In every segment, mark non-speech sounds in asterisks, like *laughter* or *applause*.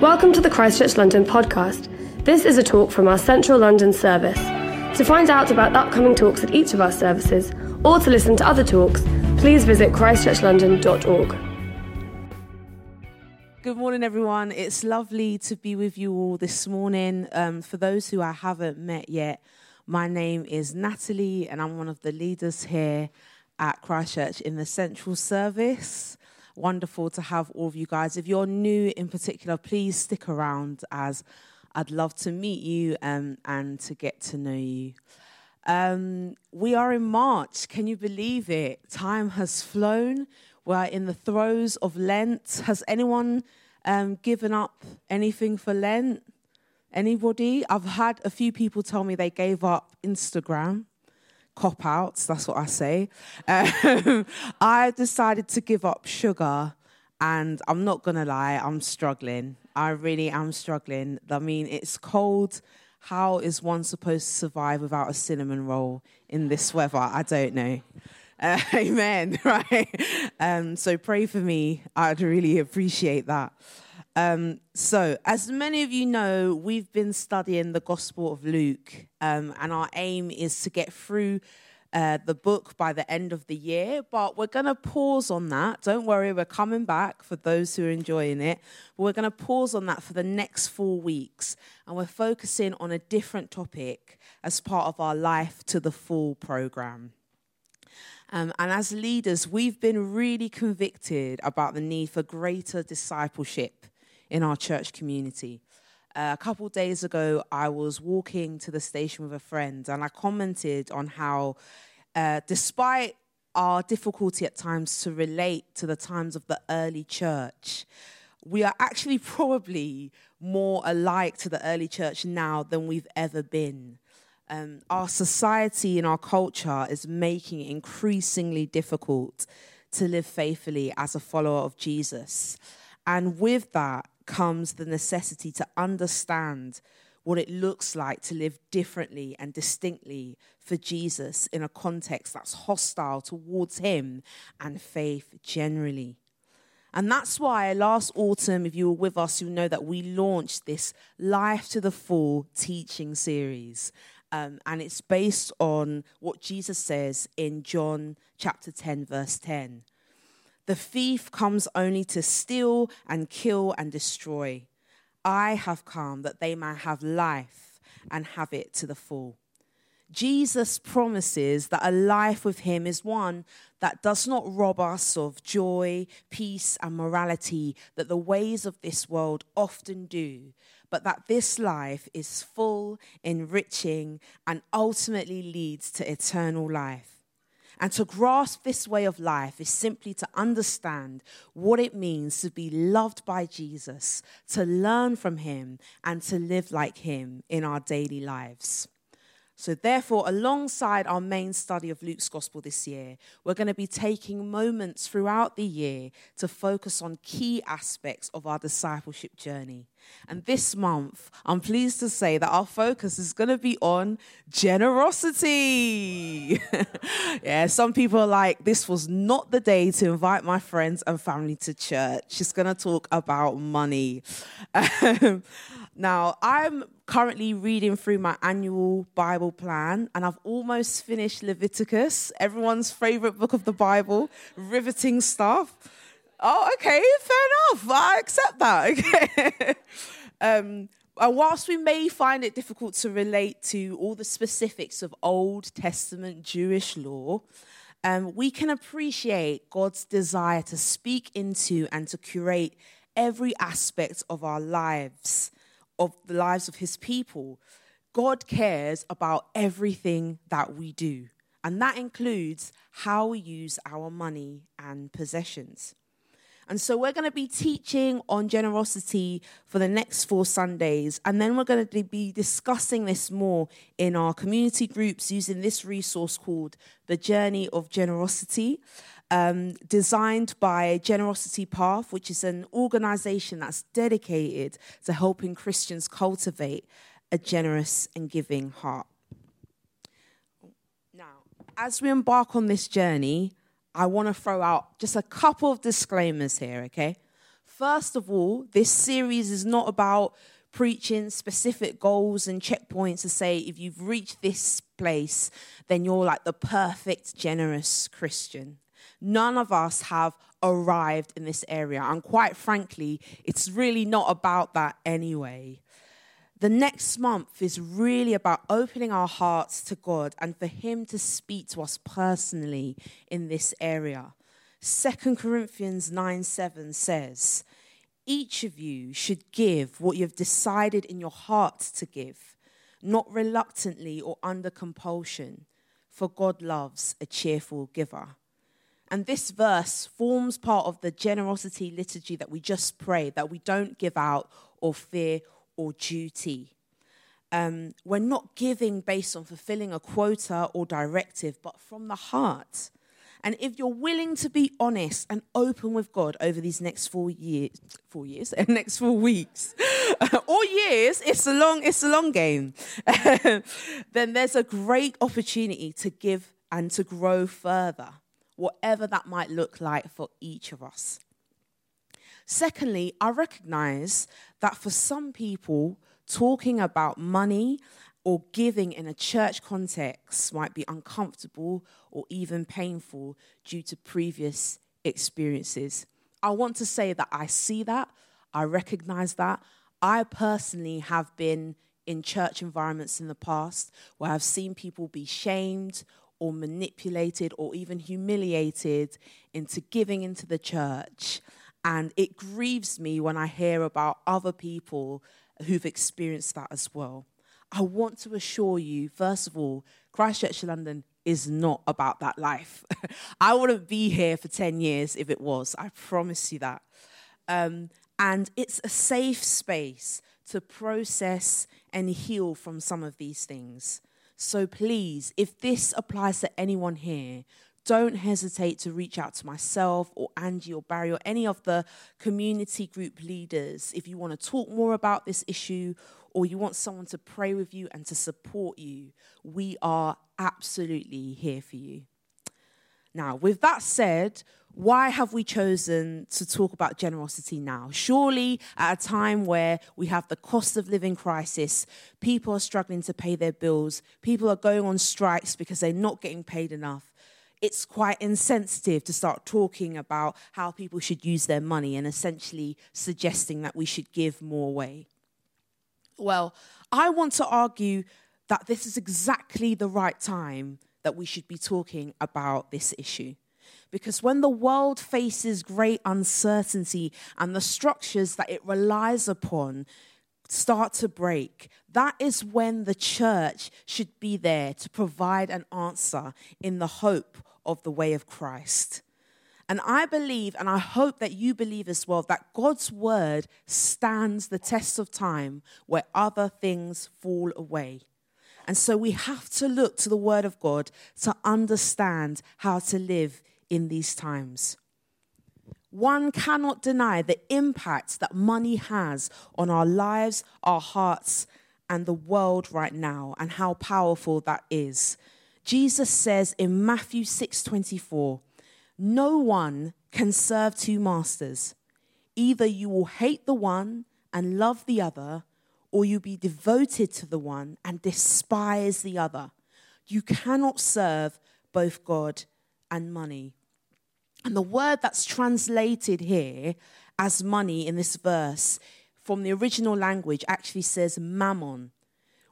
Welcome to the Christchurch London podcast. This is a talk from our Central London service. To find out about upcoming talks at each of our services, or to listen to other talks, please visit christchurchlondon.org. Good morning, everyone. It's lovely to be with you all this morning. Um, for those who I haven't met yet, my name is Natalie, and I'm one of the leaders here at Christchurch in the Central Service wonderful to have all of you guys. If you're new in particular, please stick around as I'd love to meet you um, and to get to know you. Um, we are in March. Can you believe it? Time has flown. We're in the throes of Lent. Has anyone um, given up anything for Lent? Anybody? I've had a few people tell me they gave up Instagram cop outs, that's what I say. Um, *laughs* I decided to give up sugar, and I'm not gonna lie, I'm struggling. I really am struggling. I mean, it's cold. How is one supposed to survive without a cinnamon roll in this weather? I don't know. Uh, *laughs* amen. *laughs* Right. Um, so pray for me. I'd really appreciate that. Um, so, as many of you know, we've been studying the Gospel of Luke, um, and our aim is to get through uh, the book by the end of the year. But we're going to pause on that. Don't worry, we're coming back for those who are enjoying it. But we're going to pause on that for the next four weeks, and we're focusing on a different topic as part of our Life to the Full program. Um, and as leaders, we've been really convicted about the need for greater discipleship in our church community. Uh, a couple days ago, I was walking to the station with a friend, and I commented on how, uh, despite our difficulty at times to relate to the times of the early church, we are actually *laughs* probably more alike to the early church now than we've ever been. Um, our society and our culture is making it increasingly difficult to live faithfully as a follower of Jesus. And with that, comes the necessity to understand what it looks like to live differently and distinctly for Jesus in a context that's hostile towards Him and faith generally. And that's why last autumn, if you were with us, you know that we launched this Life to the Full teaching series. Um, and it's based on what Jesus says in John chapter 10, verse 10. The thief comes only to steal and kill and destroy. I have come that they may have life and have it to the full. Jesus promises that a life with him is one that does not rob us of joy, peace, and morality that the ways of this world often do, but that this life is full, enriching, and ultimately leads to eternal life. And to grasp this way of life is simply to understand what it means to be loved by Jesus, to learn from him, and to live like him in our daily lives. So, therefore, alongside our main study of Luke's gospel this year, we're going to be taking moments throughout the year to focus on key aspects of our discipleship journey. And this month, I'm pleased to say that our focus is going to be on generosity. *laughs* yeah, some people are like, this was not the day to invite my friends and family to church. She's going to talk about money. *laughs* Um, now, I'm currently reading through my annual Bible plan, and I've almost finished Leviticus, everyone's favorite book of the Bible, riveting stuff. Oh, okay, fair enough. I accept that. *laughs* Okay. um, and whilst we may find it difficult to relate to all the specifics of Old Testament Jewish law, um, we can appreciate God's desire to speak into and to curate every aspect of our lives of the lives of his people. God cares about everything that we do, and that includes how we use our money and possessions. And so we're going to be teaching on generosity for the next four Sundays. And then we're going to be discussing this more in our community groups using this resource called The Journey of Generosity um, designed by Generosity Path, which is an organization that's dedicated to helping Christians cultivate a generous and giving heart. Now, as we embark on this journey, I want to throw out just a couple of disclaimers here, okay? First of all, this series is not about preaching specific goals and checkpoints to say if you've reached this place, then you're like the perfect, generous Christian. None of us have arrived in this area. And quite frankly, it's really not about that anyway. The next month is really about opening our hearts to God and for Him to speak to us personally in this area. 2 Corinthians 9 7 says, Each of you should give what you have decided in your heart to give, not reluctantly or under compulsion, for God loves a cheerful giver. And this verse forms part of the generosity liturgy that we just pray that we don't give out or fear or duty. Um, we're not giving based on fulfilling a quota or directive, but from the heart. And if you're willing to be honest and open with God over these next four years, four years, and *laughs* next four weeks, *laughs* or years, it's a long, it's a long game. *laughs* then there's a great opportunity to give and to grow further, whatever that might look like for each of us. Secondly, I recognize that for some people, talking about money or giving in a church context might be uncomfortable or even painful due to previous experiences. I want to say that I see that, I recognize that. I personally have been in church environments in the past where I've seen people be shamed or manipulated or even humiliated into giving into the church. And it grieves me when I hear about other people who've experienced that as well. I want to assure you, first of all, Christchurch London is not about that life. *laughs* I wouldn't be here for 10 years if it was. I promise you that. Um, and it's a safe space to process and heal from some of these things. So please, if this applies to anyone here, don't hesitate to reach out to myself or Angie or Barry or any of the community group leaders if you want to talk more about this issue or you want someone to pray with you and to support you. We are absolutely here for you. Now, with that said, why have we chosen to talk about generosity now? Surely, at a time where we have the cost of living crisis, people are struggling to pay their bills, people are going on strikes because they're not getting paid enough it's quite insensitive to start talking about how people should use their money and essentially suggesting that we should give more away. Well, I want to argue that this is exactly the right time that we should be talking about this issue. Because when the world faces great uncertainty and the structures that it relies upon start to break, that is when the church should be there to provide an answer in the hope of the way of Christ. And I believe, and I hope that you believe as well, that God's word stands the test of time where other things fall away. And so we have to look to the word of God to understand how to live in these times. One cannot deny the impact that money has on our lives, our hearts, and the world right now, and how powerful that is. Jesus says in Matthew 6:24, "No one can serve two masters. Either you will hate the one and love the other, or you'll be devoted to the one and despise the other. You cannot serve both God and money." And the word that's translated here as money in this verse from the original language actually says mammon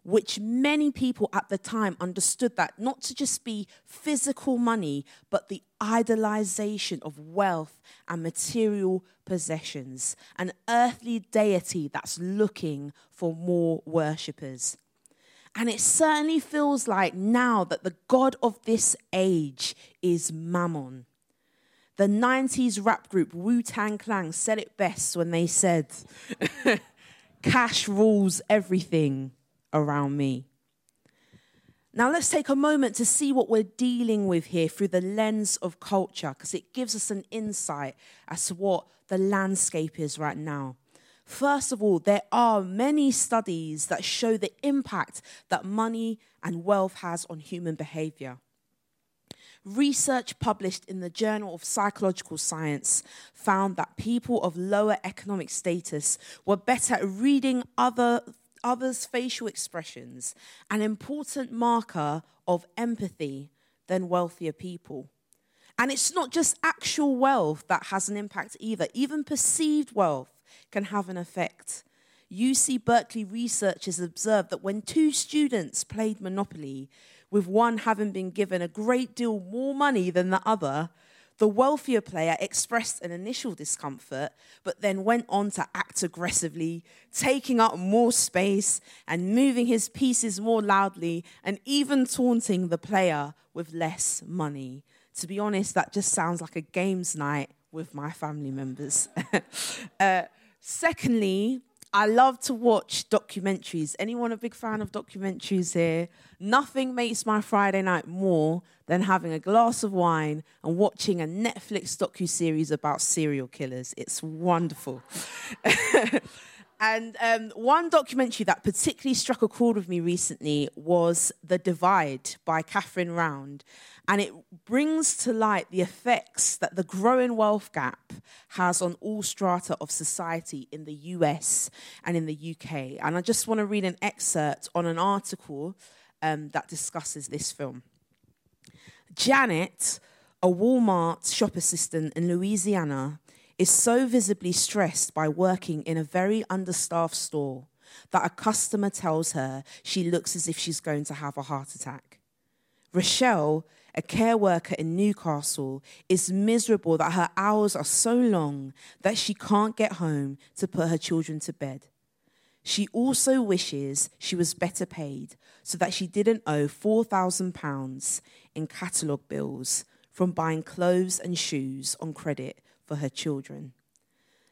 which many people at the time understood that not to just be physical money, but the idolization of wealth and material possessions, an earthly deity that's looking for more worshippers. And it certainly feels like now that the God of this age is Mammon. The 90s rap group Wu Tang Clan said it best when they said, *laughs* Cash rules everything around me. Now, let's take a moment to see what we're dealing with here through the lens of culture, because it gives us an insight as to what the landscape is right now. First of all, there are many studies that show the impact that money and wealth has on human behavior. Research published in the Journal of Psychological Science found that people of lower economic status were better at reading other, others' facial expressions, an important marker of empathy than wealthier people. And it's not just actual wealth that has an impact either, even perceived wealth can have an effect. UC Berkeley researchers observed that when two students played Monopoly, with one having been given a great deal more money than the other, the wealthier player expressed an initial discomfort, but then went on to act aggressively, taking up more space and moving his pieces more loudly, and even taunting the player with less money. To be honest, that just sounds like a games night with my family members. *laughs* uh, secondly, I love to watch documentaries. Anyone a big fan of documentaries here? Nothing makes my Friday night more than having a glass of wine and watching a Netflix docu series about serial killers. It's wonderful. *laughs* and um, one documentary that particularly struck a chord with me recently was The Divide by Katharine Round and it brings to light the effects that the growing wealth gap has on all strata of society in the US and in the UK. And I just want to read an excerpt on an article um, that discusses this film. Janet, a Walmart shop assistant in Louisiana, is so visibly stressed by working in a very understaffed store that a customer tells her she looks as if she's going to have a heart attack. Rochelle a care worker in Newcastle, is miserable that her hours are so long that she can't get home to put her children to bed. She also wishes she was better paid so that she didn't owe £4,000 in catalogue bills from buying clothes and shoes on credit for her children.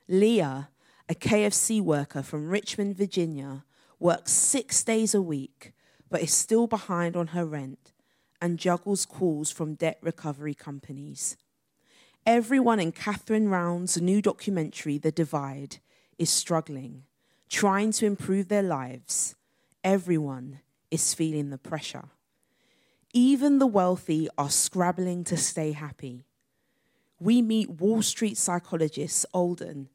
Leah, a KFC worker from Richmond, Virginia, works six days a week but is still behind on her rent and juggles calls from debt recovery companies. Everyone in Katharine Round's new documentary, The Divide, is struggling, trying to improve their lives. Everyone is feeling the pressure. Even the wealthy are scrabbling to stay happy. We meet Wall Street psychologist Alden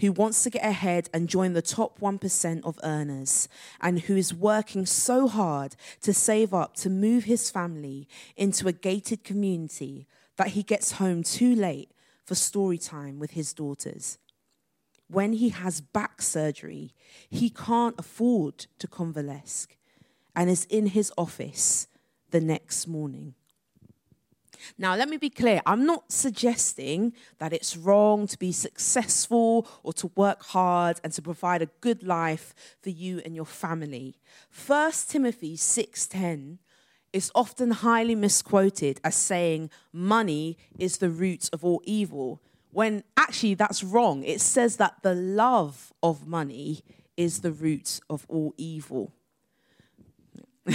who wants to get ahead and join the top 1% of earners, and who is working so hard to save up to move his family into a gated community that he gets home too late for story time with his daughters. When he has back surgery, he can't afford to convalesce and is in his office the next morning. Now, let me be clear I'm not suggesting that it's wrong to be successful or to work hard and to provide a good life for you and your family. 1 Timothy 6:10 is often highly misquoted as saying money is the root of all evil, when actually that's wrong. It says that the love of money is the root of all evil. *laughs*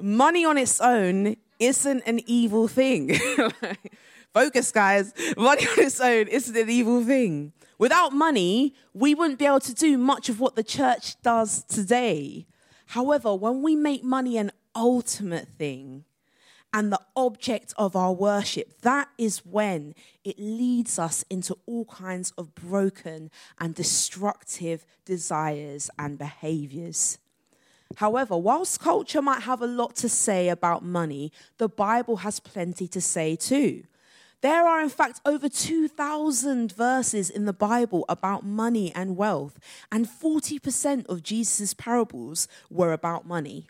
money on its own isn't an evil thing. *laughs* Focus, guys. Money on its own isn't an evil thing. Without money, we wouldn't be able to do much of what the church does today. However, when we make money an ultimate thing and the object of our worship, that is when it leads us into all kinds of broken and destructive desires and behaviors. However, whilst culture might have a lot to say about money, the Bible has plenty to say too. There are, in fact, over 2,000 verses in the Bible about money and wealth, and 40% of Jesus' parables were about money.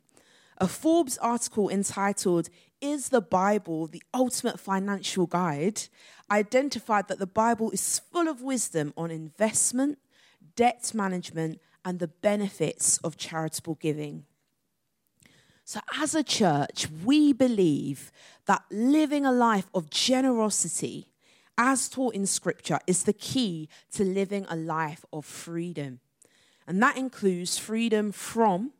A Forbes article entitled, Is the Bible the Ultimate Financial Guide? identified that the Bible is full of wisdom on investment, debt management, and the benefits of charitable giving. So, as a church, we believe that living a life of generosity, as taught in Scripture, is the key to living a life of freedom. And that includes freedom from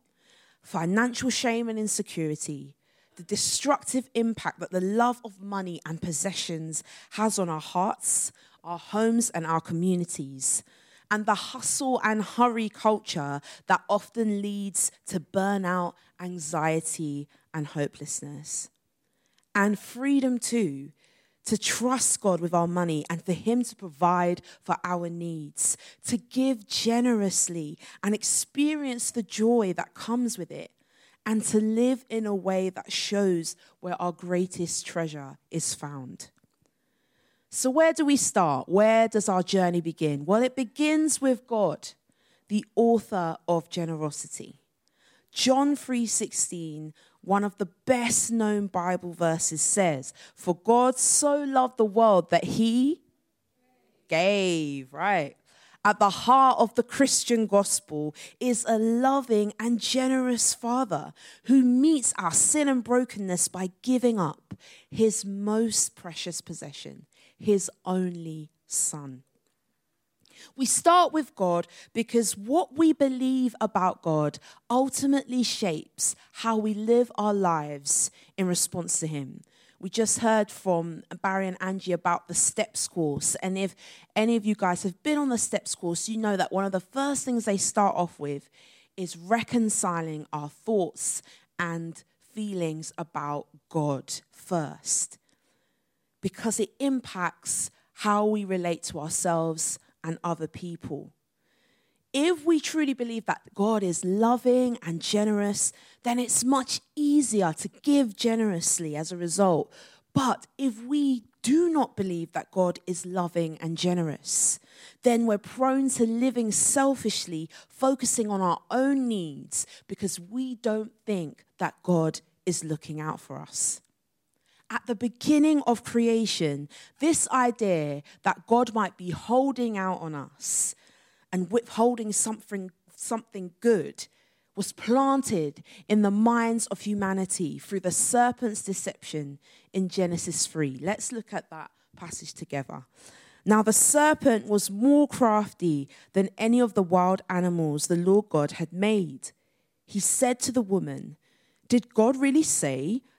financial shame and insecurity, the destructive impact that the love of money and possessions has on our hearts, our homes, and our communities, and the hustle and hurry culture that often leads to burnout, anxiety, and hopelessness. and freedom too to trust God with our money and for Him to provide for our needs, to give generously and experience the joy that comes with it, and to live in a way that shows where our greatest treasure is found. So, where do we start? Where does our journey begin? Well, it begins with God, the author of generosity. John 3:16 one of the best known Bible verses says, For God so loved the world that he gave, right? At the heart of the Christian gospel is a loving and generous Father who meets our sin and brokenness by giving up his most precious possession, his only Son. We start with God because what we believe about God ultimately shapes how we live our lives in response to Him. We just heard from Barry and Angie about the STEPS course. And if any of you guys have been on the STEPS course, you know that one of the first things they start off with is reconciling our thoughts and feelings about God first. Because it impacts how we relate to ourselves and other people. If we truly believe that God is loving and generous, then it's much easier to give generously as a result. But if we do not believe that God is loving and generous, then we're prone to living selfishly, focusing on our own needs because we don't think that God is looking out for us at the beginning of creation, this idea that God might be holding out on us and withholding something, something good was planted in the minds of humanity through the serpent's deception in Genesis 3. Let's look at that passage together. Now, the serpent was more crafty than any of the wild animals the Lord God had made. He said to the woman, Did God really say,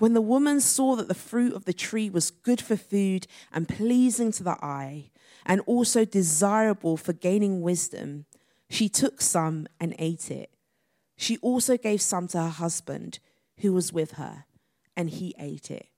When the woman saw that the fruit of the tree was good for food and pleasing to the eye, and also desirable for gaining wisdom, she took some and ate it. She also gave some to her husband, who was with her, and he ate it.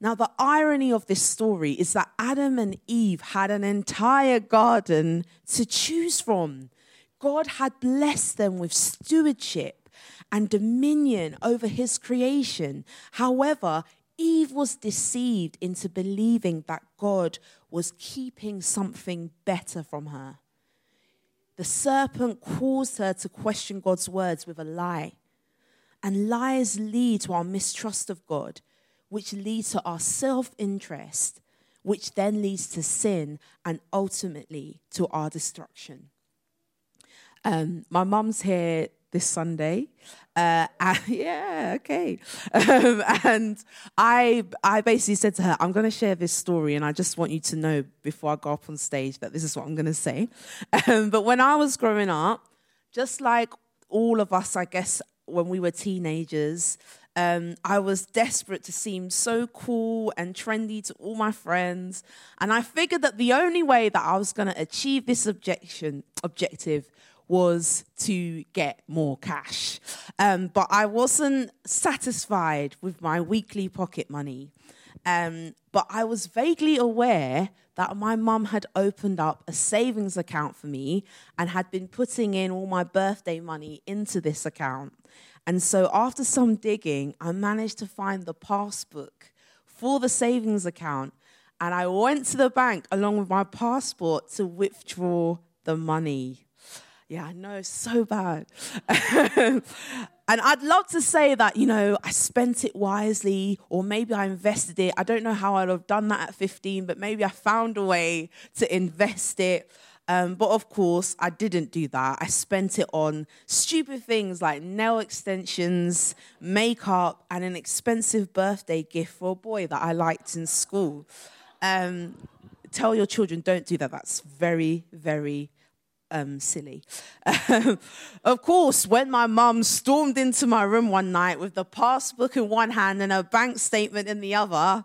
Now, the irony of this story is that Adam and Eve had an entire garden to choose from. God had blessed them with stewardship and dominion over his creation. However, Eve was deceived into believing that God was keeping something better from her. The serpent caused her to question God's words with a lie. And lies lead to our mistrust of God, which leads to our self interest, which then leads to sin and ultimately to our destruction. Um, my mum's here this Sunday. Uh, *laughs* and, yeah, okay. Um, and I, I basically said to her, I'm going to share this story, and I just want you to know before I go up on stage that this is what I'm going to say. Um, but when I was growing up, just like all of us, I guess, when we were teenagers, um, I was desperate to seem so cool and trendy to all my friends. And I figured that the only way that I was going to achieve this objection, objective was to get more cash. Um, but I wasn't satisfied with my weekly pocket money. Um, but I was vaguely aware that my mum had opened up a savings account for me and had been putting in all my birthday money into this account. And so, after some digging, I managed to find the passbook for the savings account. And I went to the bank along with my passport to withdraw the money. Yeah, I know, so bad. *laughs* and I'd love to say that, you know, I spent it wisely or maybe I invested it. I don't know how I'd have done that at 15, but maybe I found a way to invest it. Um, but of course, I didn't do that. I spent it on stupid things like nail extensions, makeup, and an expensive birthday gift for a boy that I liked in school. Um, tell your children, don't do that. That's very, very um, silly. *laughs* of course, when my mum stormed into my room one night with the passbook in one hand and a bank statement in the other,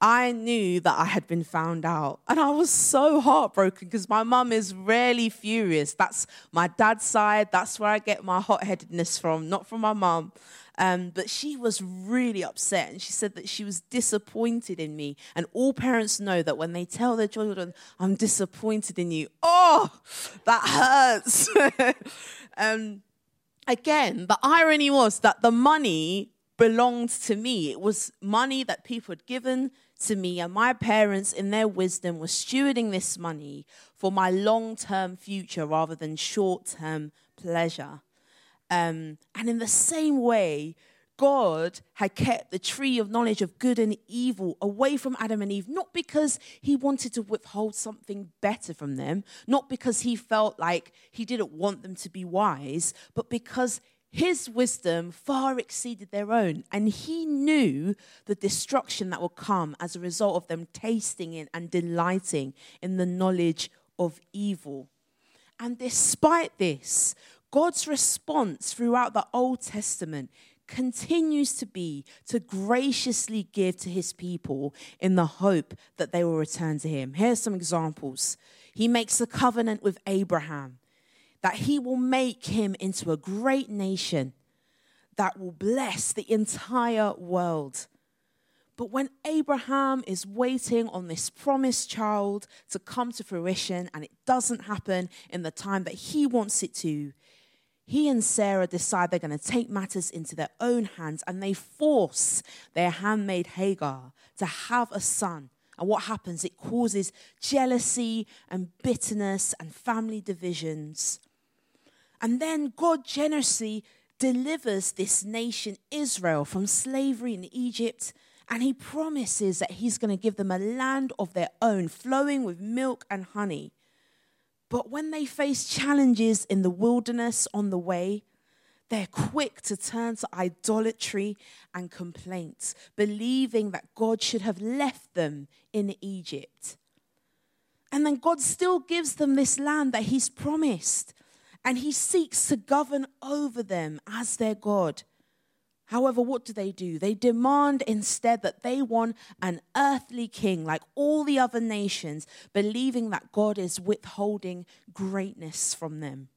I knew that I had been found out. And I was so heartbroken because my mum is rarely furious. That's my dad's side. That's where I get my hot headedness from, not from my mum. Um, but she was really upset and she said that she was disappointed in me. And all parents know that when they tell their children, I'm disappointed in you, oh, that hurts. *laughs* um, again, the irony was that the money belonged to me. It was money that people had given to me, and my parents, in their wisdom, were stewarding this money for my long term future rather than short term pleasure. Um, and in the same way, God had kept the tree of knowledge of good and evil away from Adam and Eve, not because he wanted to withhold something better from them, not because he felt like he didn't want them to be wise, but because his wisdom far exceeded their own. And he knew the destruction that would come as a result of them tasting it and delighting in the knowledge of evil. And despite this, God's response throughout the Old Testament continues to be to graciously give to his people in the hope that they will return to him. Here's some examples. He makes a covenant with Abraham that he will make him into a great nation that will bless the entire world. But when Abraham is waiting on this promised child to come to fruition and it doesn't happen in the time that he wants it to, he and Sarah decide they're going to take matters into their own hands and they force their handmaid Hagar to have a son. And what happens? It causes jealousy and bitterness and family divisions. And then God generously delivers this nation, Israel, from slavery in Egypt. And he promises that he's going to give them a land of their own, flowing with milk and honey. But when they face challenges in the wilderness on the way, they're quick to turn to idolatry and complaints, believing that God should have left them in Egypt. And then God still gives them this land that He's promised and he seeks to govern over them as their God. However, what do they do? They demand instead that they want an earthly king like all the other nations, believing that God is withholding greatness from them.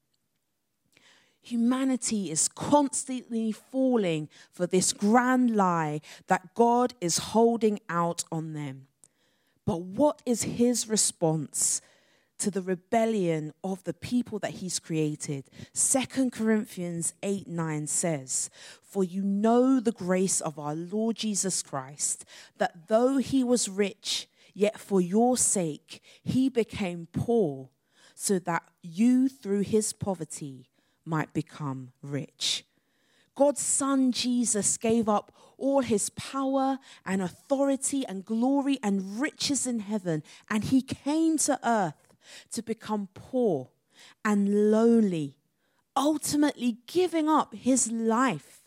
Humanity is constantly falling for this grand lie that God is holding out on them. But what is his response? To the rebellion of the people that he's created. Second Corinthians 8 9 says, For you know the grace of our Lord Jesus Christ, that though he was rich, yet for your sake he became poor, so that you through his poverty might become rich. God's Son Jesus gave up all his power and authority and glory and riches in heaven, and he came to earth to become poor and lowly, ultimately giving up his life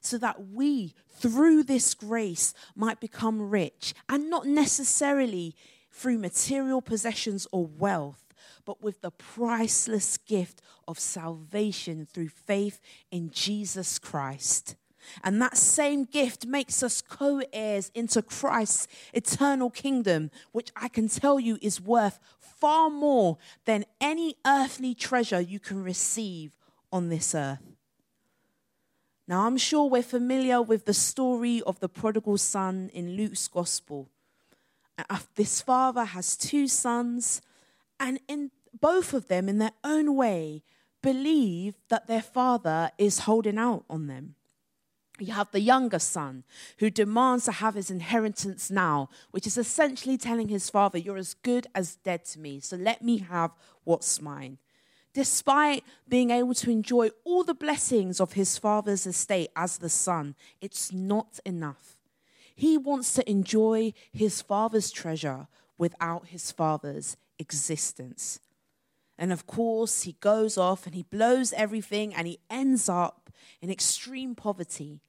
so that we, through this grace, might become rich and not necessarily through material possessions or wealth, but with the priceless gift of salvation through faith in Jesus Christ. And that same gift makes us co heirs into Christ's eternal kingdom, which I can tell you is worth far more than any earthly treasure you can receive on this earth. Now, I'm sure we're familiar with the story of the prodigal son in Luke's gospel. Uh, this father has two sons, and in both of them, in their own way, believe that their father is holding out on them you have the younger son who demands to have his inheritance now, which is essentially telling his father, You're as good as dead to me, so let me have what's mine. Despite being able to enjoy all the blessings of his father's estate as the son, it's not enough. He wants to enjoy his father's treasure without his father's existence. And of course, he goes off and he blows everything and he ends up in extreme poverty.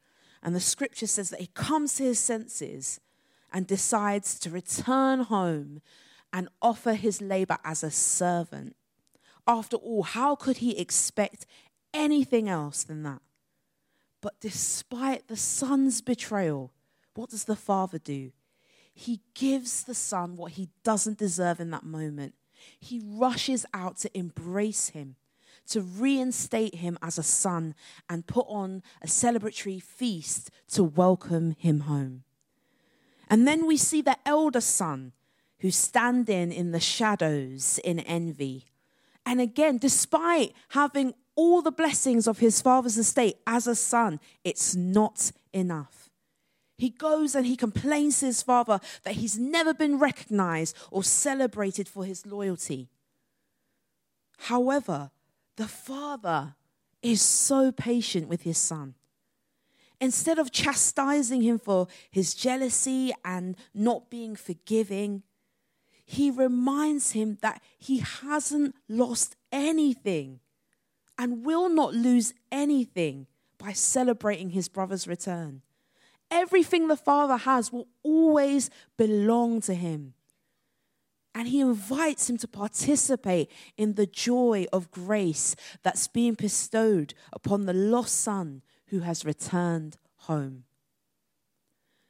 And the scripture says that he comes to his senses and decides to return home and offer his labor as a servant. After all, how could he expect anything else than that? But despite the son's betrayal, what does the father do? He gives the son what he doesn't deserve in that moment. He rushes out to embrace him, to reinstate him as a son, and put on a celebratory feast to welcome him home. And then we see the elder son who's standing in the shadows in envy. And again, despite having all the blessings of his father's estate as a son, it's not enough. He goes and he complains to his father that he's never been recognized or celebrated for his loyalty. However, the father is so patient with his son. Instead of chastising him for his jealousy and not being forgiving, he reminds him that he hasn't lost anything and will not lose anything by celebrating his brother's return. Everything the Father has will always belong to him. And he invites him to participate in the joy of grace that's being bestowed upon the lost son who has returned home.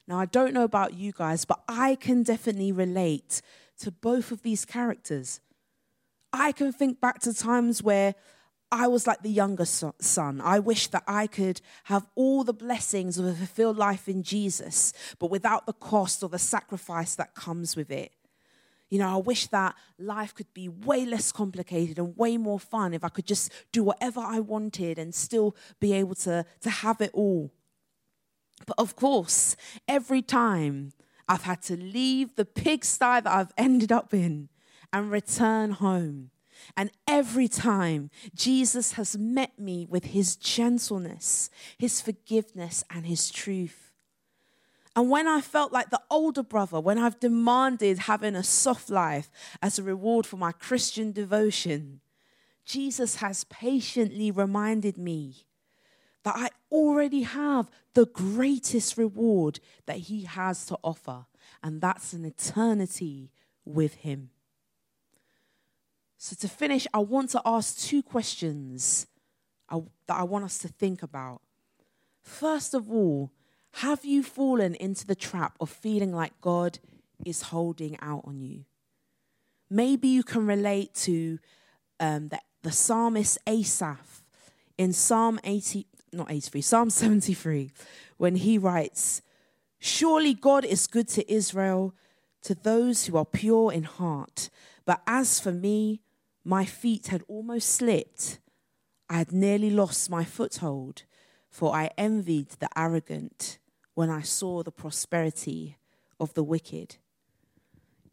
Now, I don't know about you guys, but I can definitely relate to both of these characters. I can think back to times where I was like the younger son. I wish that I could have all the blessings of a fulfilled life in Jesus, but without the cost or the sacrifice that comes with it. You know, I wish that life could be way less complicated and way more fun if I could just do whatever I wanted and still be able to, to have it all. But of course, every time I've had to leave the pigsty that I've *laughs* ended up in and return home. And every time Jesus has met me with his gentleness, his forgiveness, and his truth. And when I felt like the older brother, when I've demanded having a soft life as a reward for my Christian devotion, Jesus has patiently reminded me that I already have the greatest reward that He has to offer, and that's an eternity with Him. So, to finish, I want to ask two questions uh, that I want us to think about. First of all, have you fallen into the trap of feeling like God is holding out on you? Maybe you can relate to um, the, the psalmist Asaph in Psalm 80, not 83, Psalm 73, when he writes, Surely God is good to Israel, to those who are pure in heart. But as for me, my feet had almost slipped. I had nearly lost my foothold, for I envied the arrogant when I saw the prosperity of the wicked.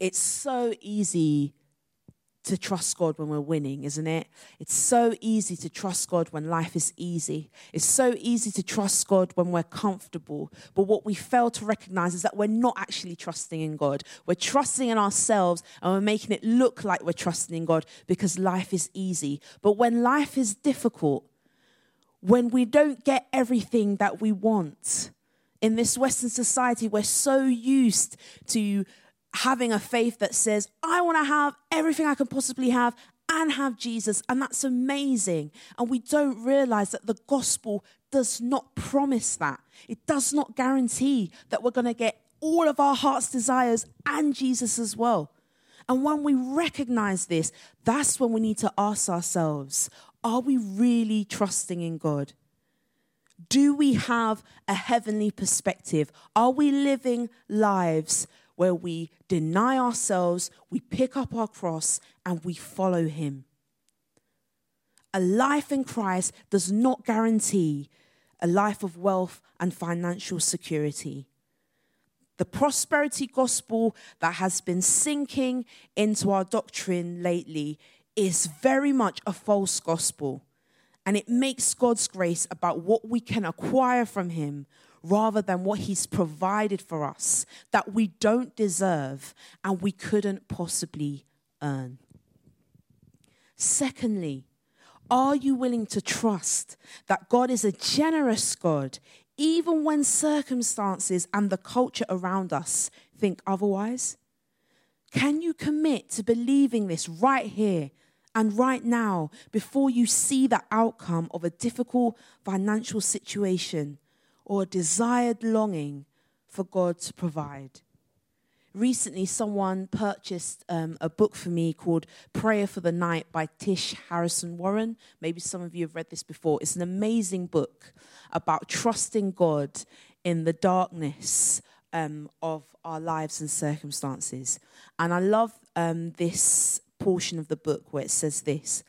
It's so easy to trust God when we're winning, isn't it? It's so easy to trust God when life is easy. It's so easy to trust God when we're comfortable. But what we fail to recognize is that we're not actually trusting in God. We're trusting in ourselves and we're making it look like we're trusting in God because life is easy. But when life is difficult, when we don't get everything that we want, in this Western society, we're so used to having a faith that says, I want to have everything I can possibly have and have Jesus. And that's amazing. And we don't realize that the gospel does not promise that. It does not guarantee that we're going to get all of our heart's desires and Jesus as well. And when we recognize this, that's when we need to ask ourselves are we really trusting in God? Do we have a heavenly perspective? Are we living lives where we deny ourselves, we pick up our cross, and we follow Him. A life in Christ does not guarantee a life of wealth and financial security. The prosperity gospel that has been sinking into our doctrine lately is very much a false gospel. And it makes God's grace about what we can acquire from Him rather than what He's provided for us that we don't deserve and we couldn't possibly earn. Secondly, are you willing to trust that God is a generous God, even when circumstances and the culture around us think otherwise? Can you commit to believing this right here and right now before you see the outcome of a difficult financial situation or a desired longing for God to provide? recently someone purchased um, a book for me called Prayer for the Night by Tish Harrison Warren. Maybe some of you have read this before. It's an amazing book about trusting God in the darkness um, of our lives and circumstances. And I love um, this portion of the book where it says this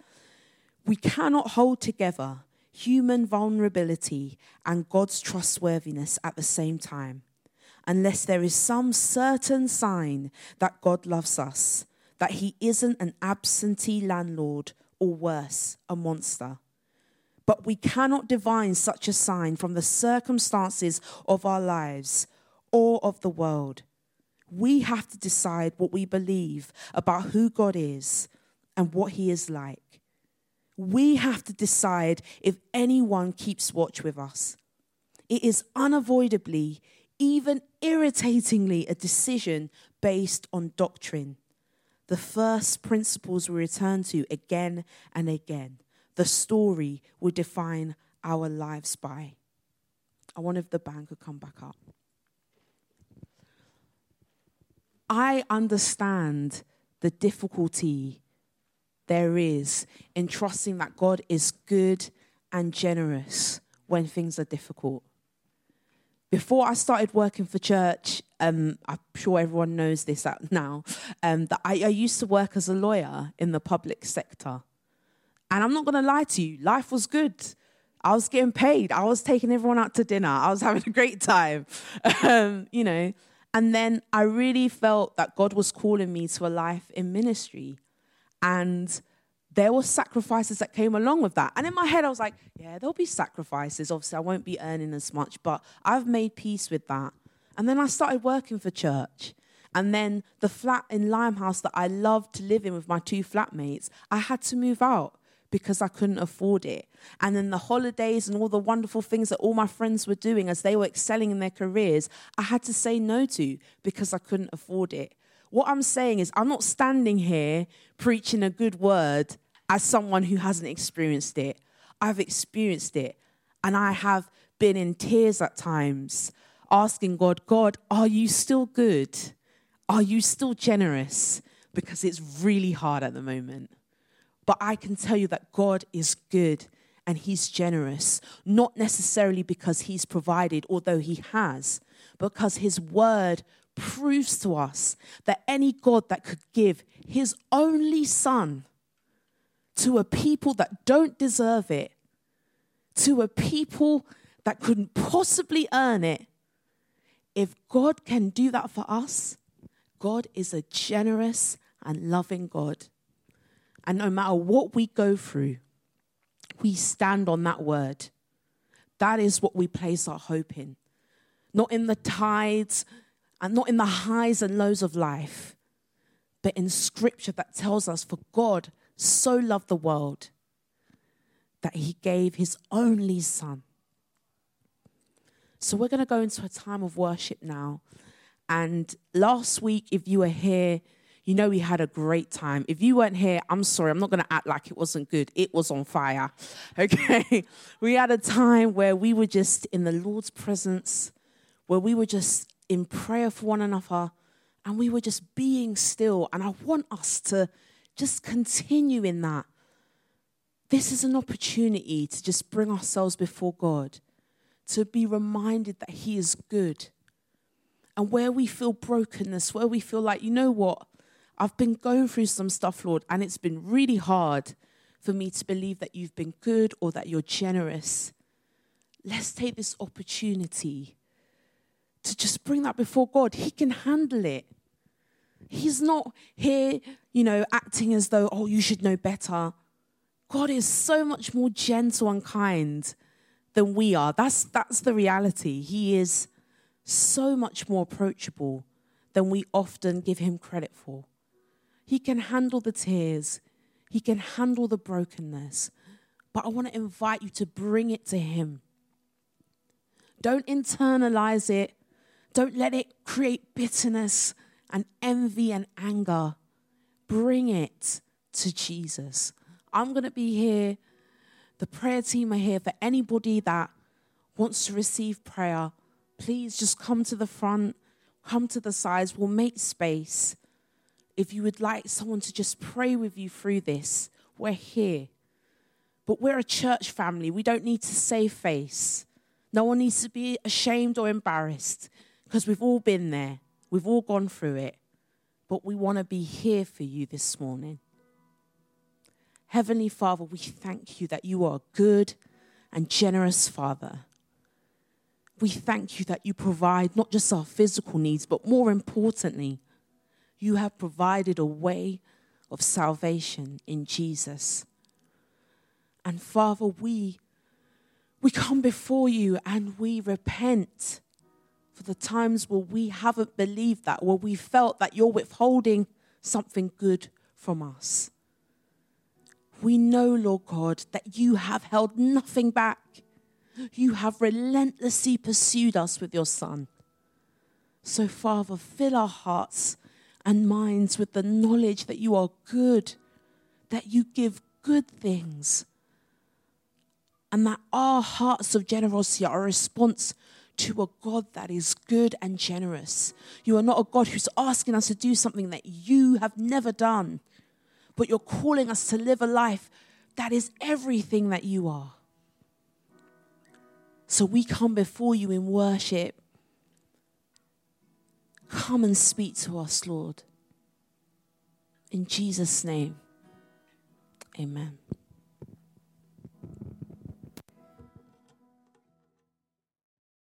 We cannot hold together human vulnerability and God's trustworthiness at the same time unless there is some certain sign that God loves us, that He isn't an absentee landlord or worse, a monster. But we cannot divine such a sign from the circumstances of our lives or of the world. We have to decide what we believe about who God is and what He is like. We have to decide if anyone keeps watch with us. It is unavoidably even irritatingly, a decision based on doctrine. The first principles we return to again and again. The story we define our lives by. I wonder if the band could come back up. I understand the difficulty there is in trusting that God is good and generous when things are difficult before I started working for church, um, I'm sure everyone knows this now, um, that I, I used to work as a lawyer in the public sector. And I'm not going to lie to you, life was good. I was getting paid. I was taking everyone out to dinner. I was having a great time, *laughs* um, you know. And then I really felt that God was calling me to a life in ministry. And there were sacrifices that came along with that. And in my head, I was like, yeah, there'll be sacrifices. Obviously, I won't be earning as much, but I've made peace with that. And then I started working for church. And then the flat in Limehouse that I loved to live in with my two flatmates, I had to move out because I couldn't afford it. And then the holidays and all the wonderful things that all my friends were doing as they were excelling in their careers, I had to say no to because I couldn't afford it. What I'm saying is, I'm not standing here preaching a good word as someone who hasn't experienced it. I've experienced it. And I have been in tears at times, asking God, God, are you still good? Are you still generous? Because it's really hard at the moment. But I can tell you that God is good and He's generous, not necessarily because He's provided, although He has, because His word proves to us that any God that could give His only Son to a people that don't deserve it, to a people that couldn't possibly earn it. If God can do that for us, God is a generous and loving God. And no matter what we go through, we stand on that word. That is what we place our hope in. Not in the tides and not in the highs and lows of life, but in scripture that tells us for God so loved the world that he gave his only son. So we're going to go into a time of worship now. And last week, if you were here, you know we had a great time. If you weren't here, I'm sorry, I'm not going to act like it wasn't good. It was on fire. *laughs* Okay? we had a time where we were just in the Lord's presence, where we were just in prayer for one another, and we were just being still. And I want us to just continue in that. This is an opportunity to just bring ourselves before God, to be reminded that He is good. And where we feel brokenness, where we feel like, you know what, I've been going through some stuff, Lord, and it's been really hard for me to believe that you've been good or that you're generous. Let's take this opportunity to just bring that before God. He can handle it. He's not here, you know, acting as though, oh, you should know better. God is so much more gentle and kind than we are. That's, that's the reality. He is so much more approachable than we often give him credit for. He can handle the tears, He can handle the brokenness. But I want to invite you to bring it to Him. Don't internalize it. Don't let it create bitterness and envy and anger. Bring it to Jesus. I'm going to be here. The prayer team are here for anybody that wants to receive prayer. Please just come to the front, come to the sides. We'll make space. If you would like someone to just pray with you through this, we're here. But we're a church family. We don't need to save face. No one needs to be ashamed or embarrassed because we've all been there. We've all gone through it. But we want to be here for you this morning. Heavenly Father, we thank you that you are a good and generous Father. We thank you that you provide not just our physical needs, but more importantly, you have provided a way of salvation in Jesus. And Father, we, we come before you and we repent for the times where we haven't believed that, where we felt that you're withholding something good from us. We know, Lord God, that you have held nothing back. You have relentlessly pursued us with your Son. So, Father, fill our hearts and minds with the knowledge that you are good, that you give good things, and that our hearts of generosity are a response to a God that is good and generous. You are not a God who's asking us to do something that you have never done, but you're calling us to live a life that is everything that you are. So we come before you in worship Come and speak to us, Lord. In Jesus' name, amen.